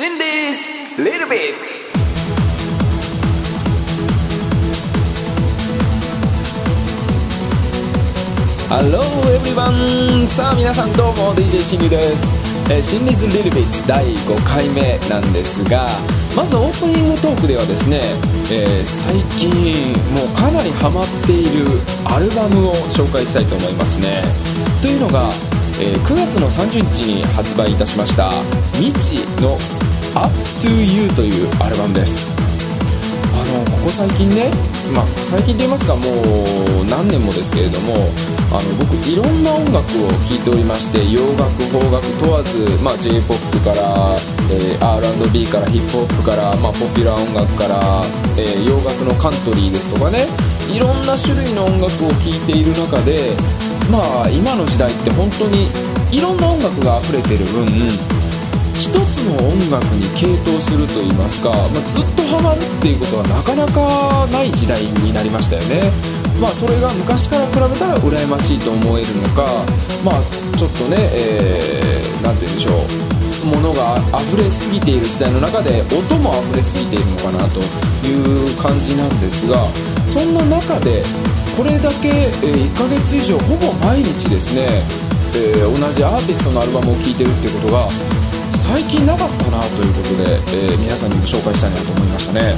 心理 s little bit. ハローエブリワンさあ皆さんどうも DJ 心理です、えー、心理's little bits 第5回目なんですがまずオープニングトークではですね、えー最近もうかなりハマっているアルバムを紹介したいと思いますね。というのが、えー9月の30日に発売いたしました「未知の Up to You」というアルバムです。あのここ最近ね、まあ、最近と言いますかもう何年もですけれどもあの僕いろんな音楽を聴いておりまして洋楽邦楽問わず、まあ、j p o p から、えー R&B からヒップホップから、まあ、ポピュラー音楽から、えー洋楽のカントリーですとかねいろんな種類の音楽を聴いている中でまあ今の時代って本当にいろんな音楽が溢れてる分一つの音楽に傾倒すると言いますか、まあ、ずっとハマるっていうことはなかなかない時代になりましたよね。まあそれが昔から比べたら羨ましいと思えるのかまあちょっとねえー、て言うんでしょう。ものが溢れすぎている時代の中で音も溢れすぎているのかなという感じなんですがそんな中でこれだけ、1ヶ月以上ほぼ毎日ですね、えー同じアーティストのアルバムを聴いてるってことが最近なかったなということで、えー皆さんにも紹介したいなと思いましたね。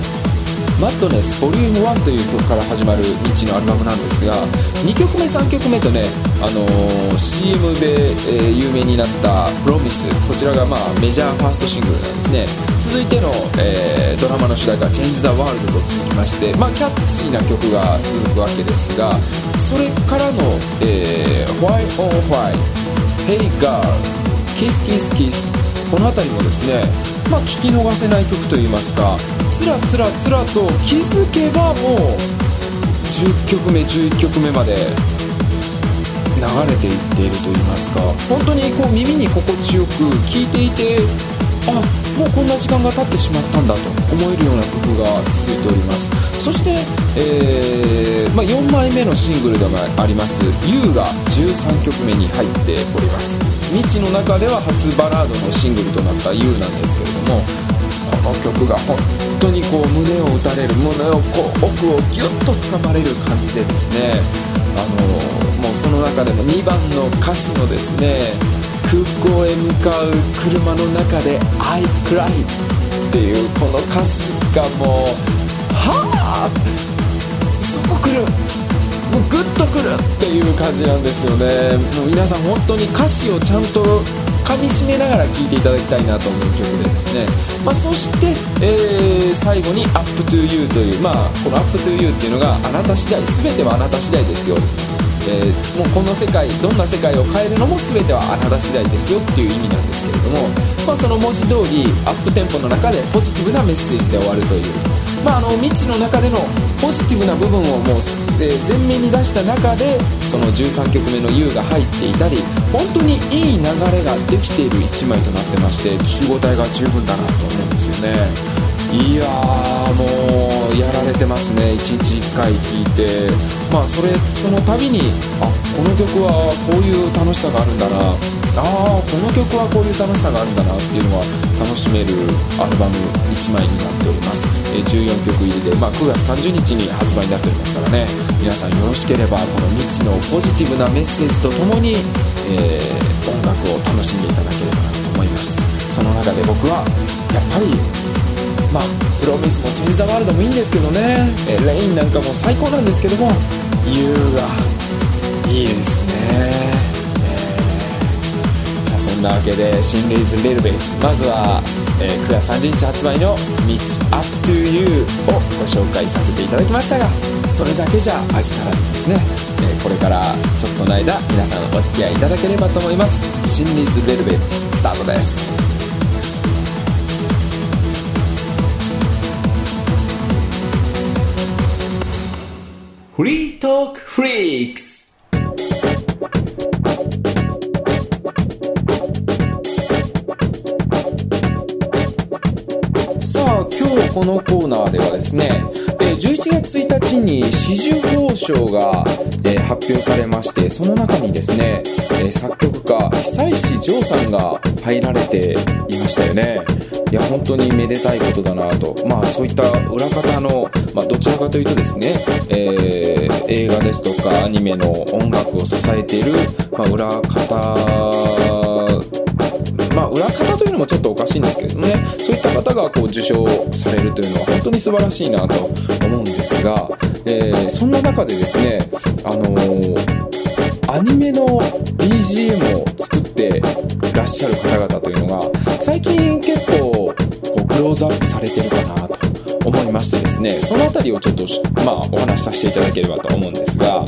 マッドネス Vol.1 という曲から始まる未知のアルバムなんですが2曲目3曲目とね、あのー CM で、えー有名になった「Promise」こちらが、まあ、メジャーファーストシングルなんですね。続いての、えードラマの主題歌「Change the World」と続きまして、まあ、キャッチーな曲が続くわけですがそれからの「えー Why on Why」「Hey Girl」「キスキスキス」この辺りもですね、まあ、聞き逃せない曲といいますかつらつらつらと気づけばもう10曲目11曲目まで流れていっているといいますか本当にこう耳に心地よく聴いていてあもうこんな時間が経ってしまったんだと思えるような曲が続いております。そして、えーまあ、4枚目のシングルでもあります「You」が13曲目に入っております。未知の中では初バラードのシングルとなった「You」なんですけれどもこの曲が本当にこう胸を打たれる胸をこう奥をギュッとつかまれる感じでですねあのもうその中でも2番の歌詞のですね空港へ向かう車の中で「I cry」っていうこの歌詞がもうはあそこ来る。もうグッとくるっていう感じなんですよね。もう皆さん本当に歌詞をちゃんと噛みしめながら聴いていただきたいなと思う曲でですね、まあ、そして、えー最後に「Up to You」という、まあ、この「Up to You」っていうのがあなた次第全てはあなた次第ですよ。えーもうこの世界どんな世界を変えるのも全てはあなた次第ですよっていう意味なんですけれども、まあ、その文字通りアップテンポの中でポジティブなメッセージで終わるという、まあ、あの未知の中でのポジティブな部分をもうす、えー前面に出した中でその13曲目の「U」が入っていたり本当にいい流れができている1枚となってまして聞き応えが十分だなと思うんですよね。いやもうやられてますね。1日1回聴いて。まあそれその度にあこの曲はこういう楽しさがあるんだな。ああこの曲はこういう楽しさがあるんだなっていうのは楽しめるアルバム1枚になっております、え14曲入りで、まあ、9月30日に発売になっておりますからね。皆さんよろしければこの未知のポジティブなメッセージとともに、えー音楽を楽しんでいただければなと思います。その中で僕はやっぱりまあ、プロミスもチェンジ・ザ・ワールドもいいんですけどね、えレインなんかも最高なんですけども。You がいいですね、えーさあそんなわけで「新レイズ・ベルベット」まずは、えー9月30日発売の「道 Up to You」をご紹介させていただきましたがそれだけじゃ飽き足らずですね、えーこれからちょっとの間皆さんお付き合いいただければと思います「新レイズ・ベルベット」スタートです。フリートークフリークスさあ今日このコーナーではですね、えー11月1日に紫綬褒章が、え発表されましてその中にですね、え作曲家久石譲さんが入られていましたよね。いや本当にめでたいことだなと。まあそういった裏方の、まあ、どちらかというとですね、えー、映画ですとかアニメの音楽を支えている、まあ、裏方まあ、裏方というのもちょっとおかしいんですけどもねそういった方がこう受賞されるというのは本当に素晴らしいなと思うんですが、えー、そんな中でですね、あのー、アニメの BGM を作ってらっしゃる方々というのが最近結構こうクローズアップされてるかなと。思いましてですねその辺りをちょっと、まあ、お話しさせていただければと思うんですが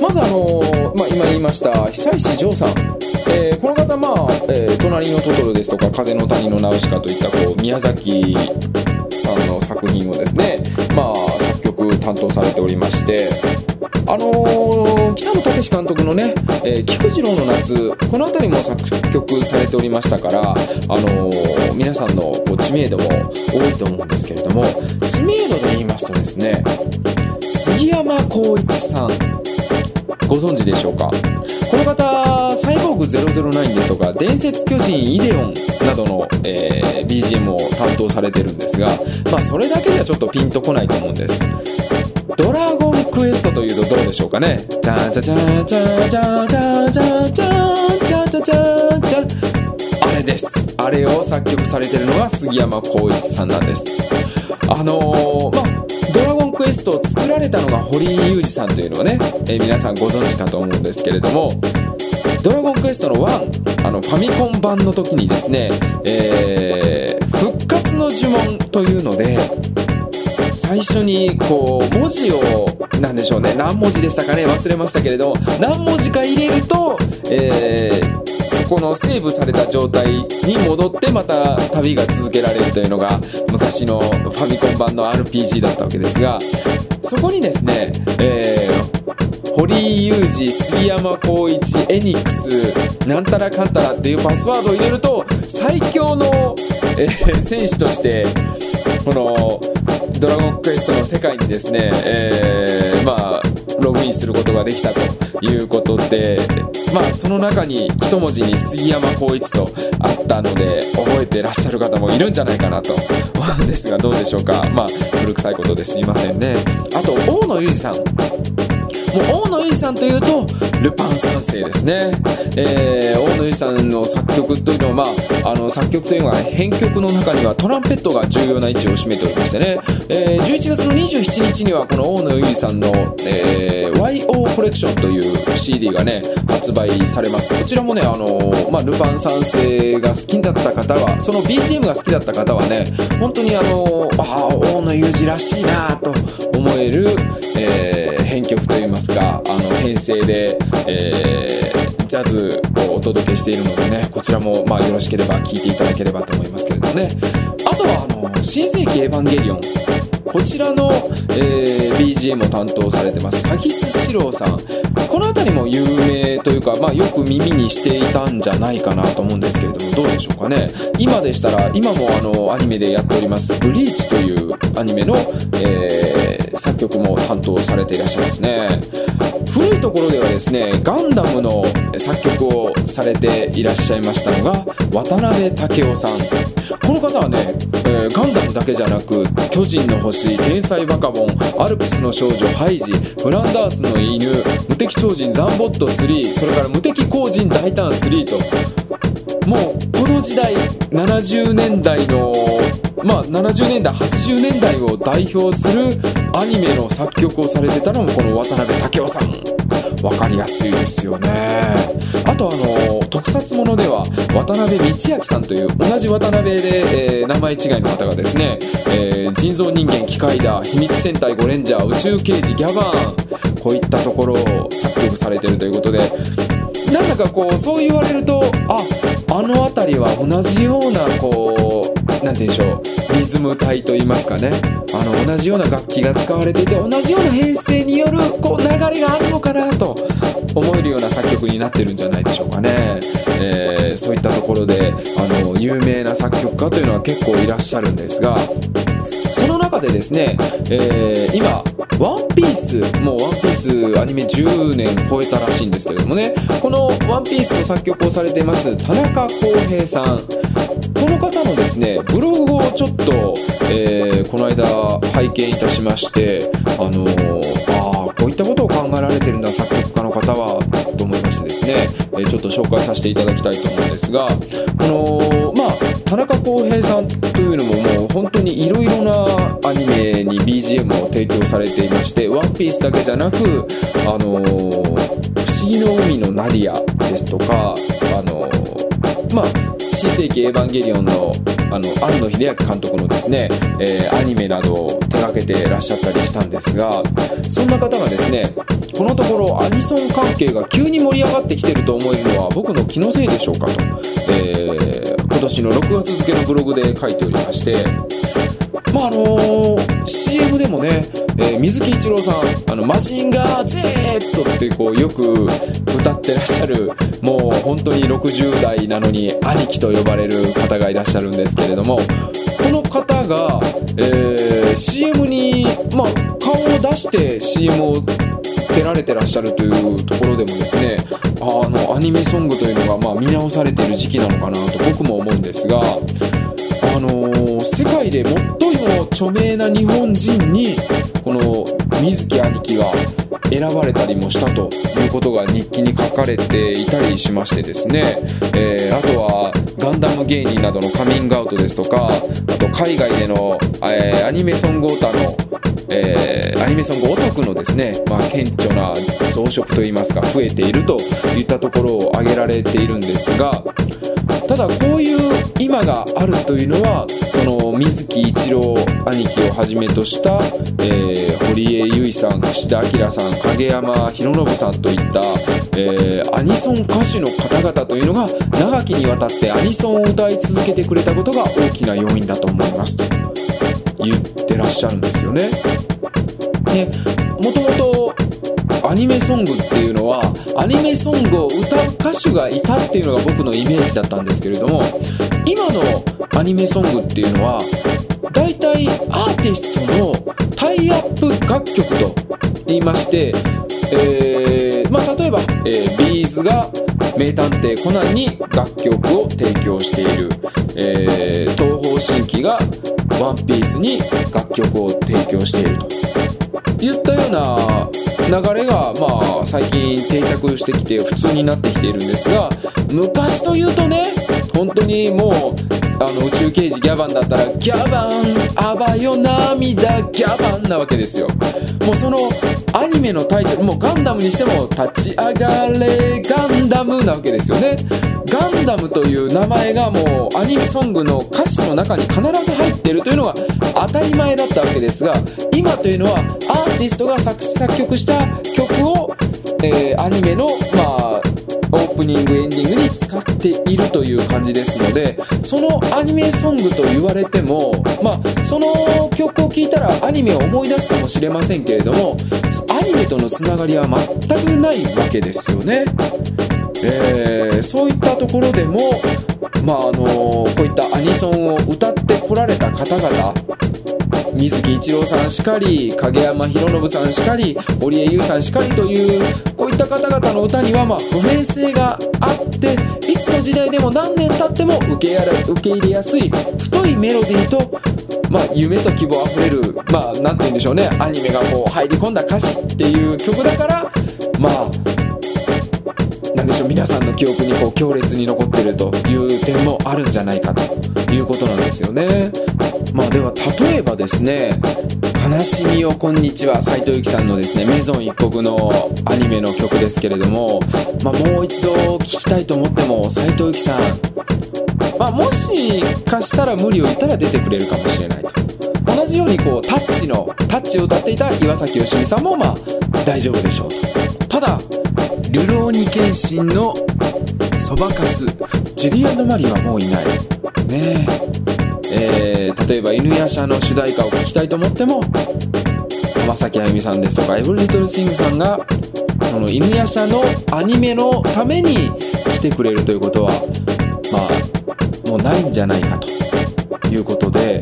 まずあのー、まあ、今言いました久石譲さん。えー、この方、まあえー、隣のトトロですとか、風の谷のナウシカといったこう宮崎さんの作品をですね、まあ、作曲担当されておりまして、あのー、北野武監督のね、えー、菊次郎の夏、この辺りも作曲されておりましたから、あのー、皆さんのこう知名度も多いと思うんですけれども、知名度で言いますとですね、杉山浩一さん、ご存知でしょうか？この方、サイボーグ009ですとか、伝説巨人イデオンなどの、えー、BGM を担当されてるんですが、まあそれだけじゃちょっとピンとこないと思うんです。ドラゴンクエストというとどうでしょうかね。じゃじゃじゃじゃじゃじゃじゃじゃじゃじゃじゃじゃあれですあれを作曲されてるのが杉山浩一さんなんですあのー、まあドラゴンクエストを作られたのが堀井雄二さんというのはね、えー、皆さんご存知かと思うんですけれどもドラゴンクエストの1あのファミコン版の時にですね、えー、復活の呪文というので最初にこう文字を何でしょうね何文字でしたかね忘れましたけれど何文字か入れると、えー、そこのセーブされた状態に戻ってまた旅が続けられるというのが昔のファミコン版の RPG だったわけですがそこにですね、えー、堀井雄二杉山浩一エニックスなんたらかんたらっていうパスワードを入れると最強の、えー、戦士としてこのドラゴンクエストの世界にですね、えー、まあログインすることができたということでまあその中に一文字に杉山浩一とあったので覚えてらっしゃる方もいるんじゃないかなと思うんですがどうでしょうか。まあ古臭いことですいませんね。あと大野裕二さん。もう大野由依さんというとルパン三世ですね、えー、大野由依さんの作曲というのは、まあ、あの作曲というのは編曲の中にはトランペットが重要な位置を占めておりましてね、えー、11月の27日にはこの大野由依さんの、えー、YO コレクションという CD がね発売されます。こちらもねあの、まあ、ルパン三世が好きだった方はその BGM が好きだった方はね本当にあのああ大野裕二らしいなと思える、えー、編曲といいますかあの編成で、えー、ジャズをお届けしているのでねこちらもまあよろしければ聴いていただければと思いますけれどもね。あとはあの新世紀エヴァンゲリオン。こちらの、えー、BGM を担当されてますサギスシローさん。この辺りも有名というか、まあ、よく耳にしていたんじゃないかなと思うんですけれどもどうでしょうかね。今でしたら今もあのアニメでやっております「ブリーチ」というアニメの、えー、作曲も担当されていらっしゃいますね。古いところではですねガンダムの作曲をされていらっしゃいましたのが渡辺武雄さん。この方はね、えー、ガンダムだけじゃなく「巨人の星」「天才バカボン」「アルプスの少女ハイジ」「フランダースの犬」「無敵超人ザンボット3」それから「無敵超人大胆3」ともうこの時代70年代のまあ70年代80年代を代表するアニメの作曲をされてたのもこの渡辺武雄さん。分かりやすいですよね。あとあの特撮ものでは渡辺道明さんという同じ渡辺で、えー、名前違いの方がですね、えー、人造人間機械だ秘密戦隊ゴレンジャー宇宙刑事ギャバーンこういったところを作曲されてるということでなんだかこうそう言われるとああの辺りは同じようなこう何て言うんでしょうリズム体といいますかね。あの同じような楽器が使われていて同じような編成によるこう流れがあるのかなと思えるような作曲になってるんじゃないでしょうかね、えー、そういったところであの有名な作曲家というのは結構いらっしゃるんですがその中でですね、えー、今ワンピースもうワンピースアニメ10年超えたらしいんですけれどもね。このワンピースの作曲をされています田中康平さん。この方のですねブログをちょっと、えー、この間拝見いたしましてあのー、ああこういったことを考えられてるんだ作曲家の方はと思いましてですね、えー、ちょっと紹介させていただきたいと思うんですがこのまあ田中康平さんというのももう本当にいろいろなアニメに BGM を提供されていまして「ワンピースだけじゃなくあのー、不思議の海のナディアですとかあのー、まあ新世紀エヴァンゲリオンのあの庵野秀明監督のですね、えー、アニメなどを手掛けてらっしゃったりしたんですがそんな方がですねこのところアニソン関係が急に盛り上がってきてると思えるのは僕の気のせいでしょうかと、えー、年の6月付のブログで書いておりましてまああのー、CM でもね、えー、水木一郎さん、あの、マジンガー Z ってこうよく歌ってらっしゃる、もう本当に60代なのに兄貴と呼ばれる方がいらっしゃるんですけれども、この方が、えー、CM に、まあ、顔を出して CM を出られてらっしゃるというところでもですねあのアニメソングというのがまあ見直されている時期なのかなと僕も思うんですがあのー、世界で最も著名な日本人にこの水木兄貴が選ばれたりもしたということが日記に書かれていたりしましてですね、えー、あとはガンダム芸人などのカミングアウトですとかあと海外での、えー、アニメソングオータのえー、アニメソングオタクのですね、まあ、顕著な増殖といいますか増えているといったところを挙げられているんですがただこういう今があるというのはその水木一郎兄貴をはじめとした、えー、堀江由衣さん串田明さん影山博信さんといった、えー、アニソン歌手の方々というのが長きにわたってアニソンを歌い続けてくれたことが大きな要因だと思いますと。言ってらっしゃるんですよね。でもともとアニメソングっていうのはアニメソングを歌う歌手がいたっていうのが僕のイメージだったんですけれども今のアニメソングっていうのは大体アーティストのタイアップ楽曲と言いまして、えー、まあ、例えば、えー、ビーズが名探偵コナンに楽曲を提供している、えー、東方神起がワンピースに楽曲を提供していると。いったような流れがまあ最近定着してきて普通になってきているんですが昔というとね本当にもうあの宇宙刑事ギャバンだったらギャバンあばよ涙ギャバンなわけですよ。もうそのアニメのタイトルもうガンダムにしても立ち上がれガンダムなわけですよね。ガンダムという名前がもうアニメソングの歌詞の中に必ず入ってるというのが当たり前だったわけですが今というのはアーティストが作詞作曲した曲を、えー、アニメのまあオープニングエンディングに使っているという感じですのでそのアニメソングと言われてもまあその曲を聴いたらアニメを思い出すかもしれませんけれどもアニメとのつながりは全くないわけですよね。えー、そういったところでも、まああのこういったアニソンを歌ってこられた方々水木一郎さんしかり影山博信さんしかり堀江優さんしかりというこういった方々の歌にはまあ普遍性があっていつの時代でも何年経っても受けや受け入れやすい太いメロディーとまあ、夢と希望あふれる、まあ、なんて言うんでしょうね、アニメがこう入り込んだ歌詞っていう曲だから、まあ、でしょう皆さんの記憶にこう強烈に残ってるという点もあるんじゃないかということなんですよね。まあでは例えばですね「悲しみをこんにちは」斎藤由貴さんのですねメゾン一国のアニメの曲ですけれども、まあ、もう一度聴きたいと思っても斎藤由貴さん、まあ、もしかしたら無理を言ったら出てくれるかもしれないと。同じようにこうタッチのタッチを歌っていた岩崎良美さんもまあ大丈夫でしょうとただ「流浪に剣心」のそばかす。ジュディマリはもういない。ねえ。ー、例えば犬夜叉の主題歌を聴きたいと思っても浜崎あゆみさんですとかエブリリトルシングさんがこの犬夜叉のアニメのために来てくれるということはまあもうないんじゃないかということで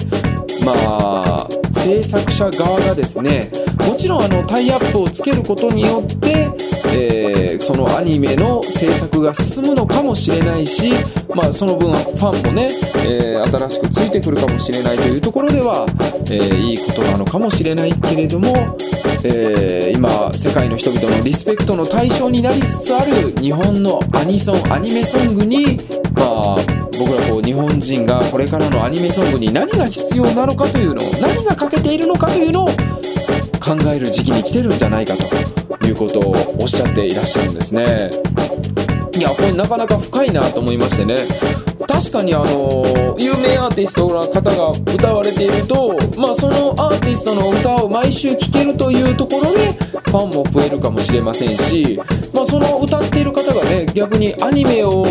まあ制作者側がですねもちろんあのタイアップをつけることによって、えー、そのアニメの制作が進むのかもしれないしまあ、その分ファンもね、えー、新しくついてくるかもしれないというところでは、えー、いいことなのかもしれないけれども、え、今世界の人々のリスペクトの対象になりつつある日本のアニソンアニメソングにまあ僕らこう日本人がこれからのアニメソングに何が必要なのかというのを何が欠けているのかというのを考える時期に来てるんじゃないかと。いうことをおっしゃっていらっしゃるんですね。いやこれなかなか深いなと思いましてね。確かにあの有名アーティストの方が歌われていると、まあ、そのアーティストの歌を毎週聴けるというところでファンも増えるかもしれませんし、まあ、その歌っている方がね逆にアニメを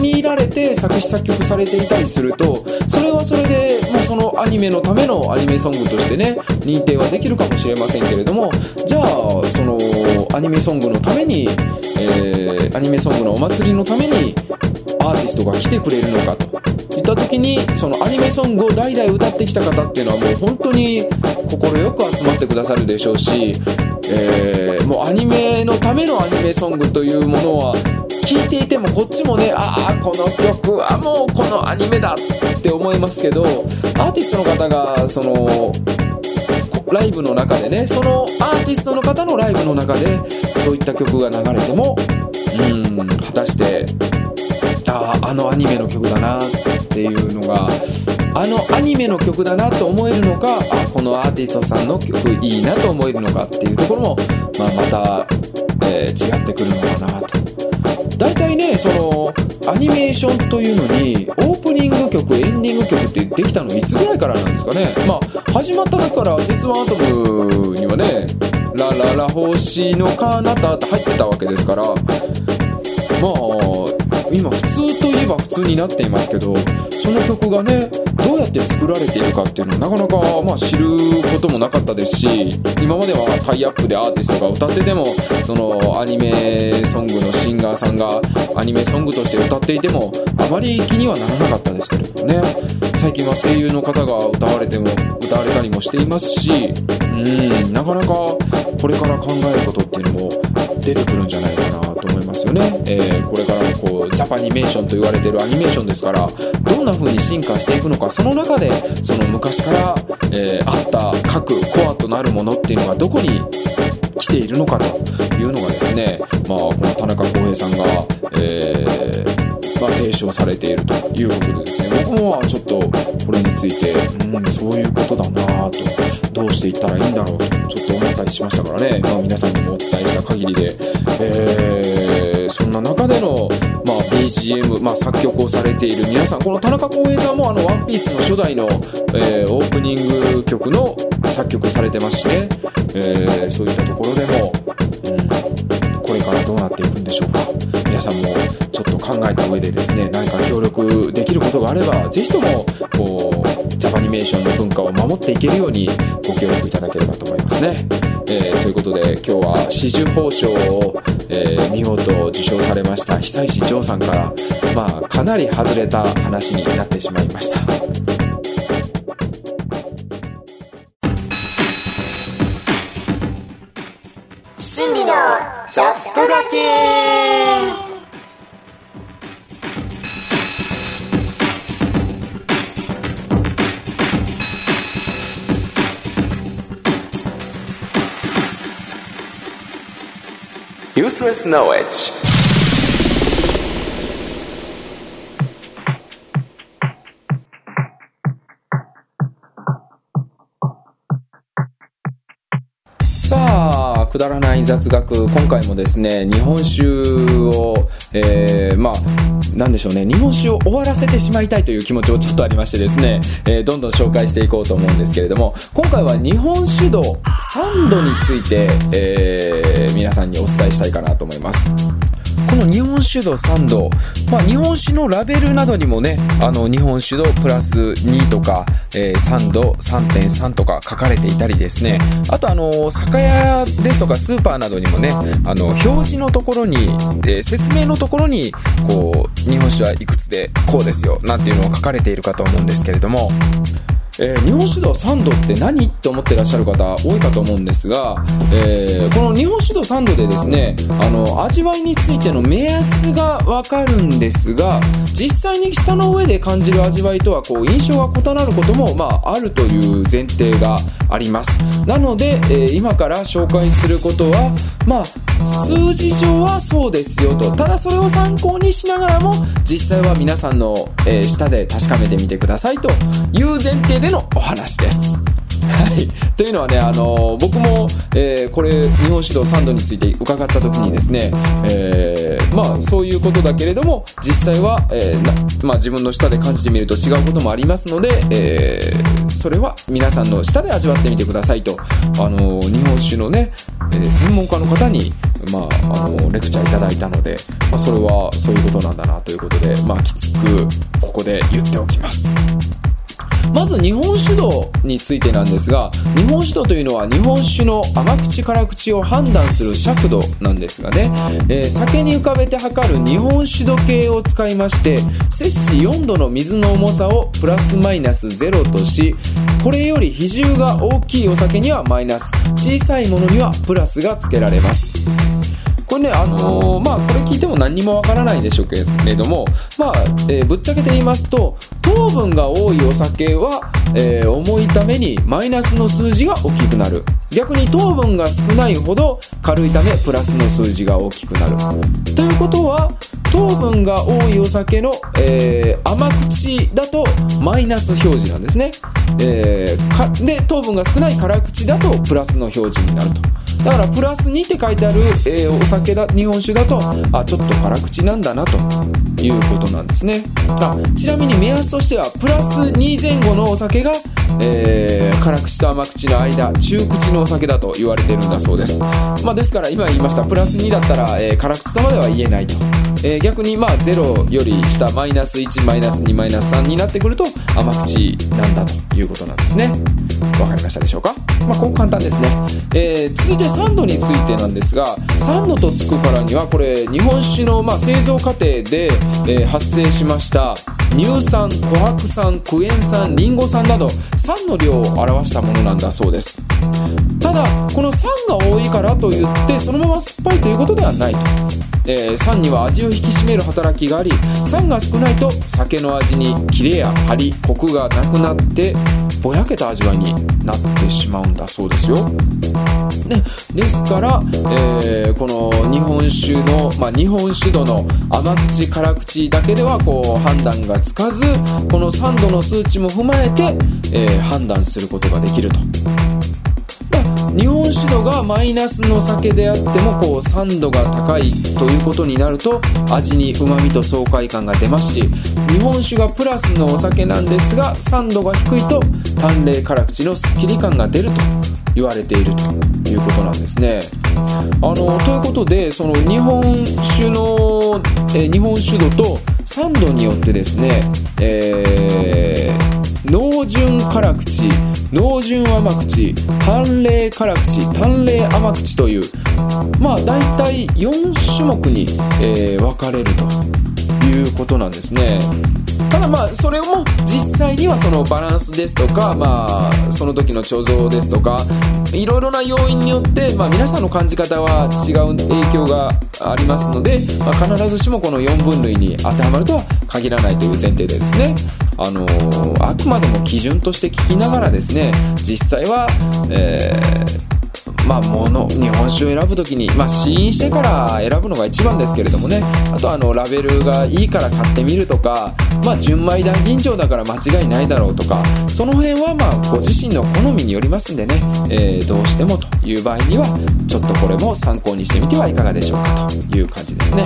に入られて作詞作曲されていたりするとそれはそれでもうそのアニメのためのアニメソングとしてね認定はできるかもしれませんけれどもじゃあそのアニメソングのために、えー、アニメソングのお祭りのためにアーティストが来てくれるのかと。いった時にそのアニメソングを代々歌ってきた方っていうのはもう本当に快く集まってくださるでしょうし、えー、もうアニメのためのアニメソングというものは聴いていてもこっちもねああこの曲はもうこのアニメだって思いますけどアーティストの方がそのライブの中でねそのアーティストの方のライブの中でそういった曲が流れてもうん果たしてあああのアニメの曲だなっていうのがあのアニメの曲だなと思えるのかあこのアーティストさんの曲いいなと思えるのかっていうところも、まあ、また、えー、違ってくるのかなと。大体ねそのアニメーションというのにオープニング曲エンディング曲ってできたのいつぐらいからなんですかね。まあ始まった時から「鉄腕アトム」にはね「ラララ星の彼方」って入ってたわけですからまあ今普通といえば普通になっていますけどその曲がねどうやって作られているかっていうのはなかなかまあ知ることもなかったですし今まではタイアップでアーティストが歌っててもそのアニメソングのシンガーさんがアニメソングとして歌っていてもあまり気にはならなかったですけれどもね。最近は声優の方が歌われても歌われたりもしていますしうんなかなかこれから考えることっていうのも出てくるんじゃないかな。ですよね、えー、これからのこうジャパニメーションと言われてるアニメーションですからどんな風に進化していくのかその中でその昔から、えー、あった各コアとなるものっていうのがどこに来ているのかというのがですね、まあ、この田中康平さんが、えー、まあ、提唱されているということでですね。僕もちょっとこれについてうんそういうことだなとどうしていったらいいんだろうとちょっと思ったりしましたからね、まあ、皆さんにもお伝えした限りで、えー、そんな中での、まあ、BGM、まあ、作曲をされている皆さん。この田中康平さんもあの「ワンピースの初代の、えー、オープニング曲の作曲されてますしね、えー、そういったところでも、うん、これからどうなっていくんでしょうか皆さんもちょっと考えた上でですね何か協力できることがあれば是非ともこうジャパニメーションの文化を守っていけるようにご協力いただければと思いますね。えー、ということで今日は紫綬褒章を、えー、見事受賞されました久石譲さんから、まあ、かなり外れた話になってしまいました。心理のちょっとだけユースレスノウェッジくだらない雑学今回もですね日本酒を、えー、まあなんでしょうね日本酒を終わらせてしまいたいという気持ちもちょっとありましてですね、えー、どんどん紹介していこうと思うんですけれども今回は日本酒度3度について、えー、皆さんにお伝えしたいかなと思います。の日本酒度3度、まあ、日本酒のラベルなどにもねあの日本酒度プラス2とか、えー、3度3.3とか書かれていたりですね。あとあの酒屋ですとかスーパーなどにもねあの表示のところに、えー、説明のところにこう日本酒はいくつでこうですよなんていうのが書かれているかと思うんですけれども。えー、日本酒道3度って何って思ってらっしゃる方多いかと思うんですが、えー、この日本酒道3度でですねあの味わいについての目安がわかるんですが実際に舌の上で感じる味わいとはこう印象が異なることも、まあ、あるという前提があります。なので、えー、今から紹介することはまあ数字上はそうですよと。ただそれを参考にしながらも実際は皆さんの、えー、舌で確かめてみてくださいという前提でのお話です。はい、というのはね、あの僕も、えー、これ日本指導3度について伺った時にですね、えー、まあ、そういうことだけれども実際は、えー、まあ、自分の舌で感じてみると違うこともありますので、えそれは皆さんの舌で味わってみてくださいと、あの日本酒のね、え専門家の方に、まあ、あのレクチャーいただいたので、まあ、それはそういうことなんだなということで、まあ、きつくここで言っておきます。まず日本酒度についてなんですが日本酒度というのは日本酒の甘口辛口を判断する尺度なんですがね、えー、酒に浮かべて測る日本酒度計を使いまして摂氏4度の水の重さをプラスマイナス0としこれより比重が大きいお酒にはマイナス小さいものにはプラスが付けられます。これね、あのー、まあ、これ聞いても何にもわからないでしょうけれども、まあ、えー、ぶっちゃけて言いますと、糖分が多いお酒は、えー、重いためにマイナスの数字が大きくなる。逆に糖分が少ないほど軽いためプラスの数字が大きくなる。ということは、糖分が多いお酒の、えー、甘口だとマイナス表示なんですね。えー、で、糖分が少ない辛口だとプラスの表示になると。だからプラス2って書いてある、えー、お酒だ日本酒だとあちょっと辛口なんだなということなんですね。あちなみに目安としてはプラス2前後のお酒が、えー、辛口と甘口の間中口のお酒だと言われてるんだそうです、まあ、ですから今言いましたプラス2だったら、えー、辛口とまでは言えないと、えー、逆にまあ0より下マイナス1マイナス2マイナス3になってくると甘口なんだということなんですね。わかりましたでしょうか？まあ、こう簡単ですね、えー、続いて酸度についてなんですが酸度とつくからにはこれ日本酒のま製造過程で、え、発生しました乳酸琥珀酸クエン酸リンゴ酸など酸の量を表したものなんだそうです。ただこの酸が多いからといってそのまま酸っぱいということではないとえー、酸には味を引き締める働きがあり酸が少ないと酒の味にキレや張りコクがなくなってぼやけた味わいになってしまうんだそうですよ。ね、ですから、えー、この日本酒の、まあ、日本酒度の甘口辛口だけではこう判断がつかずこの3度の数値も踏まえて、えー、判断することができると。日本酒度がマイナスの酒であってもこう酸度が高いということになると味にうまみと爽快感が出ますし日本酒がプラスのお酒なんですが酸度が低いと淡麗辛口のすっきり感が出ると言われているということなんですね。あのということでその日本酒の、え日本酒度と酸度によってですね、えー、濃純辛口濃純甘口淡麗辛口淡麗甘口というまあ大体4種目に、えー、分かれるということなんですね。ただまあそれも実際にはそのバランスですとかまあその時の貯蔵ですとかいろいろな要因によって、まあ、皆さんの感じ方は違う影響がありますので、まあ、必ずしもこの4分類に当てはまるとは限らないという前提でですね。あのー、あくまでも基準として聞きながらですね実際は、えーまあ、もの日本酒を選ぶ時に、まあ、試飲してから選ぶのが一番ですけれどもね。あとあのラベルがいいから買ってみるとか、まあ、純米大吟醸だから間違いないだろうとかその辺はまあご自身の好みによりますんでね、えー、どうしてもという場合にはちょっとこれも参考にしてみてはいかがでしょうかという感じですね。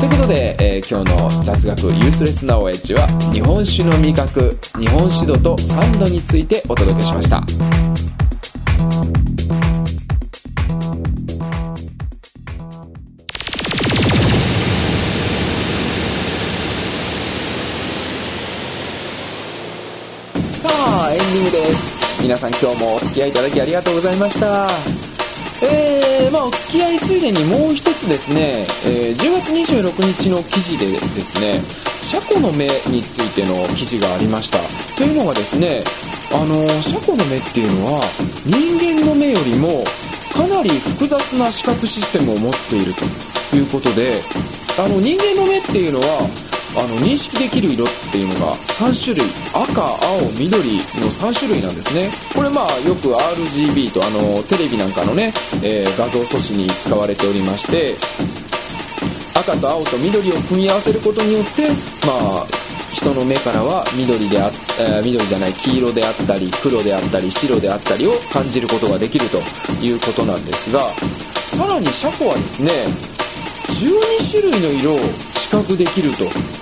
ということで、えー、今日の雑学ユースレスなおエッジは日本酒の味覚日本酒度と酸度についてお届けしました。エンディングです。皆さん今日もお付き合いいただきありがとうございました。えー、まあお付き合いついでにもう一つですね、えー、10月26日の記事でですね車庫の目についての記事がありました。というのがですねあのシャコの目っていうのは人間の目よりもかなり複雑な視覚システムを持っているということであの人間の目っていうのはあの認識できる色っていうのが3種類。赤青緑の3種類なんですね。これまあよく RGB とあのテレビなんかのね、えー、画像素子に使われておりまして赤と青と緑を組み合わせることによってまあ人の目からは緑であ、えー、緑じゃない黄色であったり黒であったり白であったりを感じることができるということなんですがさらに車庫はですね12種類の色を知覚できると。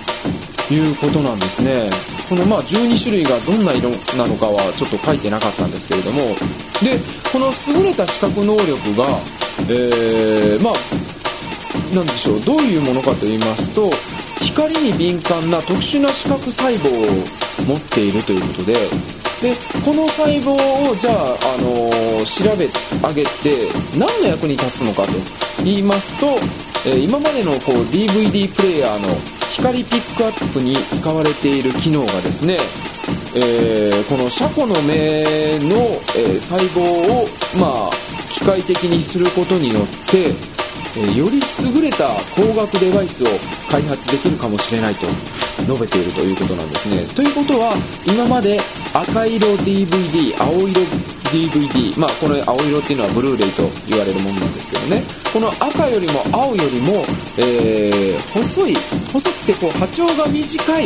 いうことなんですね。このまあ12種類がどんな色なのかはちょっと書いてなかったんですけれども。でこの優れた視覚能力が、えー、まあ何でしょう。どういうものかと言いますと光に敏感な特殊な視覚細胞を持っているということで。でこの細胞をじゃあ、あのー、調べ上げて何の役に立つのかと言いますと、えー、今までのこう DVD プレーヤーの光ピックアップに使われている機能がですね、えー、この車庫の目の、え細胞を、まあ、機械的にすることによってえより優れた光学デバイスを開発できるかもしれないと述べているということなんですね。ということは今まで赤色 DVD 青色 DVD まあこの青色っていうのはブルーレイと言われるものなんですけどね。この赤よりも青よりも、えー、細い細くてこう波長が短い、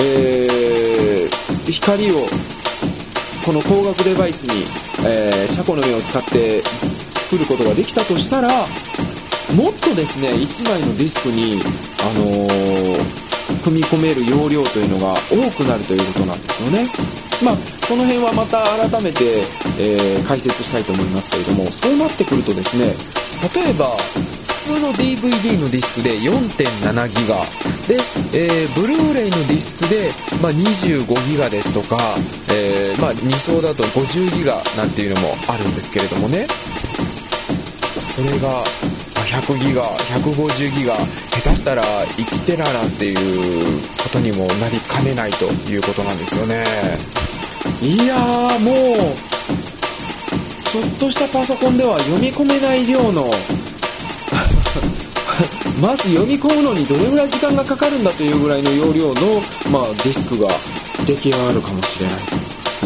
えー、光をこの光学デバイスに、えー、車庫の目を使って作ることができたとしたらもっとですね1枚のディスクに、あのー、組み込める容量というのが多くなるということなんですよね。まあ、その辺はまた改めて、えー、解説したいと思いますけれどもそうなってくるとですね例えば普通の DVD のディスクで4.7ギガで、えー、ブルーレイのディスクで、まあ、25ギガですとか、えー、まあ、2層だと50ギガなんていうのもあるんですけれどもねそれが100ギガ150ギガ下手したら1テラなんていうことにもなりかねないということなんですよね。いやーもうちょっとしたパソコンでは読み込めない量の まず読み込むのにどれぐらい時間がかかるんだというぐらいの容量の、まあ、ディスクが出来上がるかもしれない。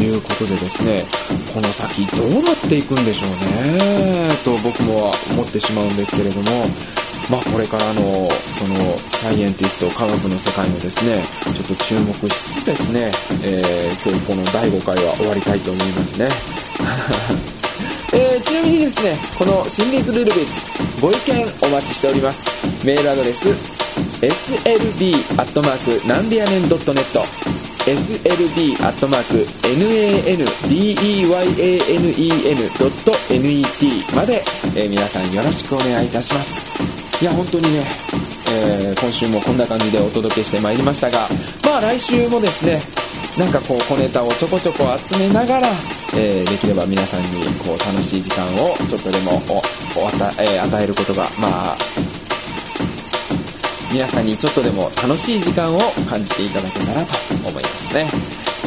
いうことでですねこの先どうなっていくんでしょうねと僕も思ってしまうんですけれどもまあこれからのそのサイエンティスト科学の世界もですねちょっと注目しつつですね、えー、今日この第5回は終わりたいと思いますね。えー、ちなみにですねこの「心理ズルルビット」ご意見お待ちしております。メールアドレス slb.nandianen.net アットマークなんでやねん .net slb.nandeyan.net まで、えー、皆さんよろしくお願いいたします。いや本当にね、えー、今週もこんな感じでお届けしてまいりましたがまあ来週もですねなんかこう小ネタをちょこちょこ集めながら、えー、できれば皆さんにこう楽しい時間をちょっとでもおお与え与えることがまあ皆さんにちょっとでも楽しい時間を感じていただけたらと思いますね。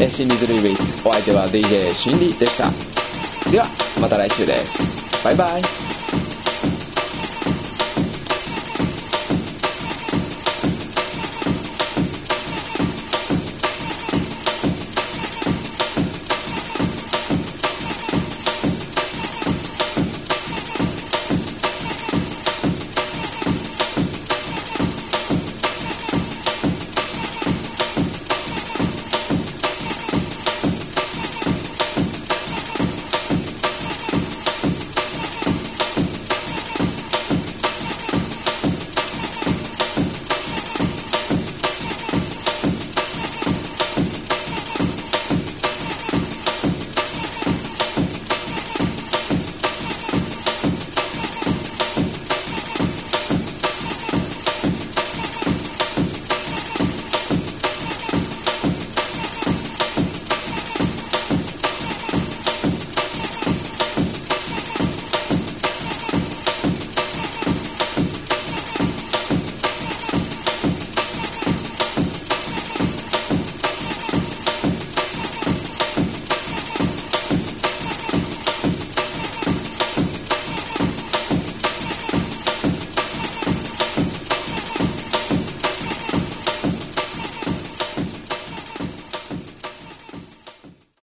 え心理ズルイウェイツお相手は DJ 心理でした。ではまた来週です。バイバイ。